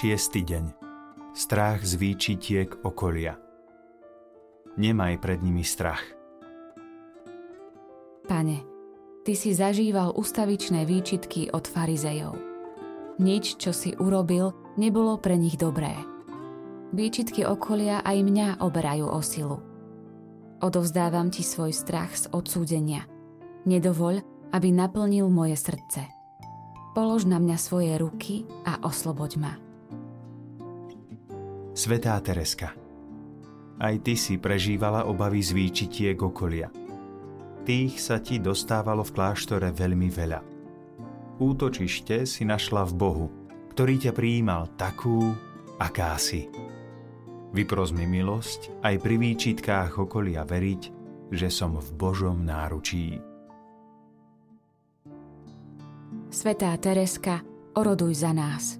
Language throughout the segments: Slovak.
Šiestý deň. Strach z výčitiek okolia. Nemaj pred nimi strach. Pane, Ty si zažíval ustavičné výčitky od farizejov. Nič, čo si urobil, nebolo pre nich dobré. Výčitky okolia aj mňa oberajú o silu. Odovzdávam Ti svoj strach z odsúdenia. Nedovoľ, aby naplnil moje srdce. Polož na mňa svoje ruky a osloboď ma. Svetá Tereska, aj ty si prežívala obavy z výčitiek okolia. Tých sa ti dostávalo v kláštore veľmi veľa. Útočište si našla v Bohu, ktorý ťa prijímal takú, aká si. Vypros mi milosť aj pri výčitkách okolia veriť, že som v Božom náručí. Svetá Tereska, oroduj za nás.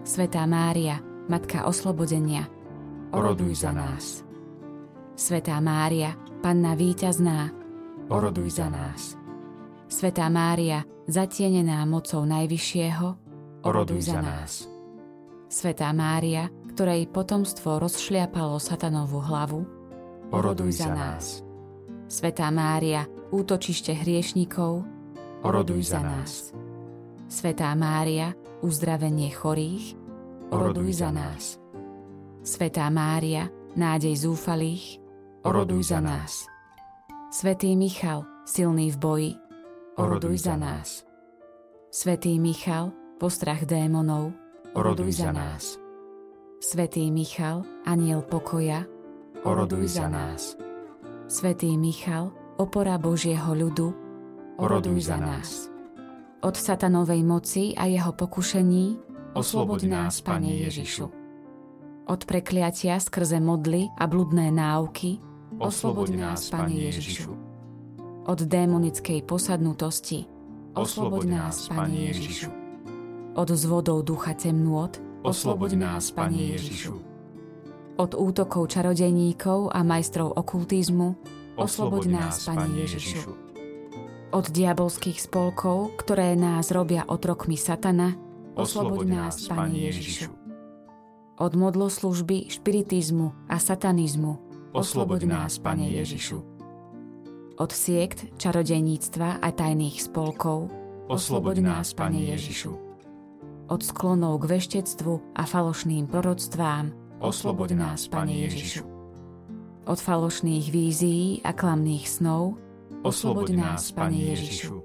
Svetá Mária, Matka oslobodenia, Oroduj za nás. Svetá Mária, Panna víťazná, Oroduj za nás. Svetá Mária, zatienená mocou Najvyššieho, Oroduj za nás. Svetá Mária, ktorej potomstvo rozšliapalo satanovú hlavu, Oroduj za nás. Svetá Mária, útočište hriešnikov, Oroduj za nás. Svetá Mária, uzdravenie chorých, Oroduj za nás. Svetá Mária, nádej zúfalých, Oroduj za nás. Svetý Michal, silný v boji, Oroduj za nás. Svetý Michal, postrach démonov, Oroduj za nás. Svetý Michal, aniel pokoja, Oroduj za nás. Svetý Michal, opora Božieho ľudu, Oroduj za nás. Od satanovej moci a jeho pokušení, Osloboď nás, Pane Ježišu. od prekliatia skrze modly a bludné náuky, Osloboď nás, Pane Ježišu. od démonickej posadnutosti, Osloboď nás, Pane Ježišu. od zvodov ducha temnôt, Osloboď nás, Pane Ježišu. od útokov čarodejníkov a majstrov okultizmu, Osloboď nás, Pane Ježišu. Od diabolských spolkov, ktoré nás robia otrokmi satana, Osloboď nás, Pane Ježišu. od modloslužby, špiritizmu a satanizmu, Osloboď nás, Pane Ježišu. od siekt, čarodejníctva a tajných spolkov, Osloboď nás, Pane Ježišu. od sklonov k veštectvu a falošným proroctvám, Osloboď nás, Pane Ježišu. od falošných vízií a klamných snov, Osloboď nás, Pane Ježišu.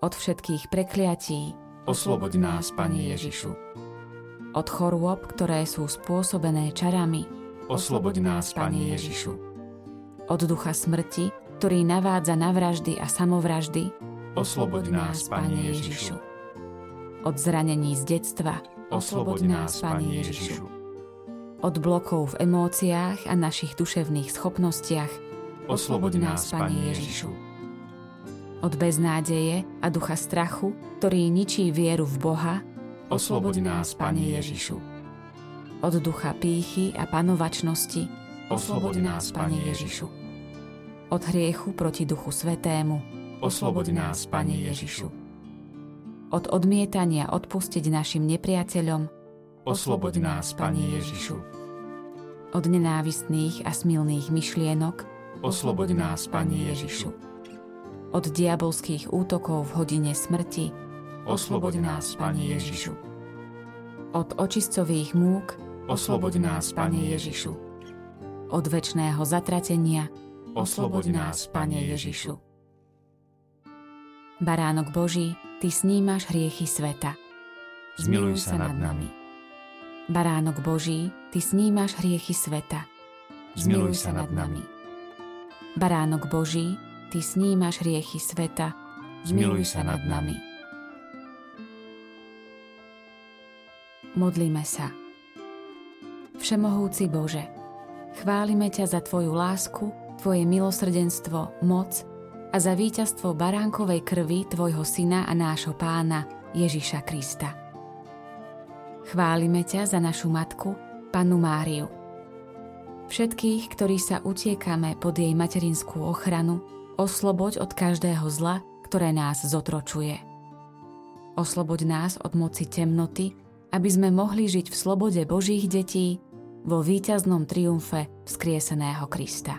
od všetkých prekliatí, Osloboď nás, Pane Ježišu. od chorôb, ktoré sú spôsobené čarami, Osloboď nás, Pane Ježišu. od ducha smrti, ktorý navádza na vraždy a samovraždy, Osloboď nás, Pane Ježišu. od zranení z detstva, Osloboď nás, Pane Ježišu. od blokov v emóciách a našich duševných schopnostiach, Osloboď nás, Pane Ježišu. od beznádeje a ducha strachu, ktorý ničí vieru v Boha, Osloboď nás, Pane Ježišu. od ducha pýchy a panovačnosti, Osloboď nás, Pane Ježišu. od hriechu proti duchu svetému, Osloboď nás, Pane Ježišu. od odmietania odpustiť našim nepriateľom, Osloboď nás, Pane Ježišu. od nenávistných a smilných myšlienok, Osloboď nás, Pane Ježišu. od diabolských útokov v hodine smrti, Osloboď nás, Pane Ježišu. od očistcových múk, Osloboď nás, Pane Ježišu. od väčšného zatratenia, Osloboď nás, Pane Ježišu. Baránok Boží, Ty snímaš hriechy sveta. Zmiluj sa nad nami. Baránok Boží, Ty snímaš hriechy sveta. Zmiluj sa nad nami. Baránok Boží, Ty snímaš riechy sveta, zmiluj sa nad nami. Modlíme sa. Všemohúci Bože, chválime ťa za Tvoju lásku, Tvoje milosrdenstvo, moc a za víťazstvo baránkovej krvi Tvojho Syna a nášho Pána Ježiša Krista. Chválime ťa za našu matku, Panu Máriu, Všetkých, ktorí sa utiekame pod jej materinskú ochranu, osloboď od každého zla, ktoré nás zotročuje. Osloboď nás od moci temnoty, aby sme mohli žiť v slobode Božích detí vo víťaznom triumfe vzkrieseného Krista.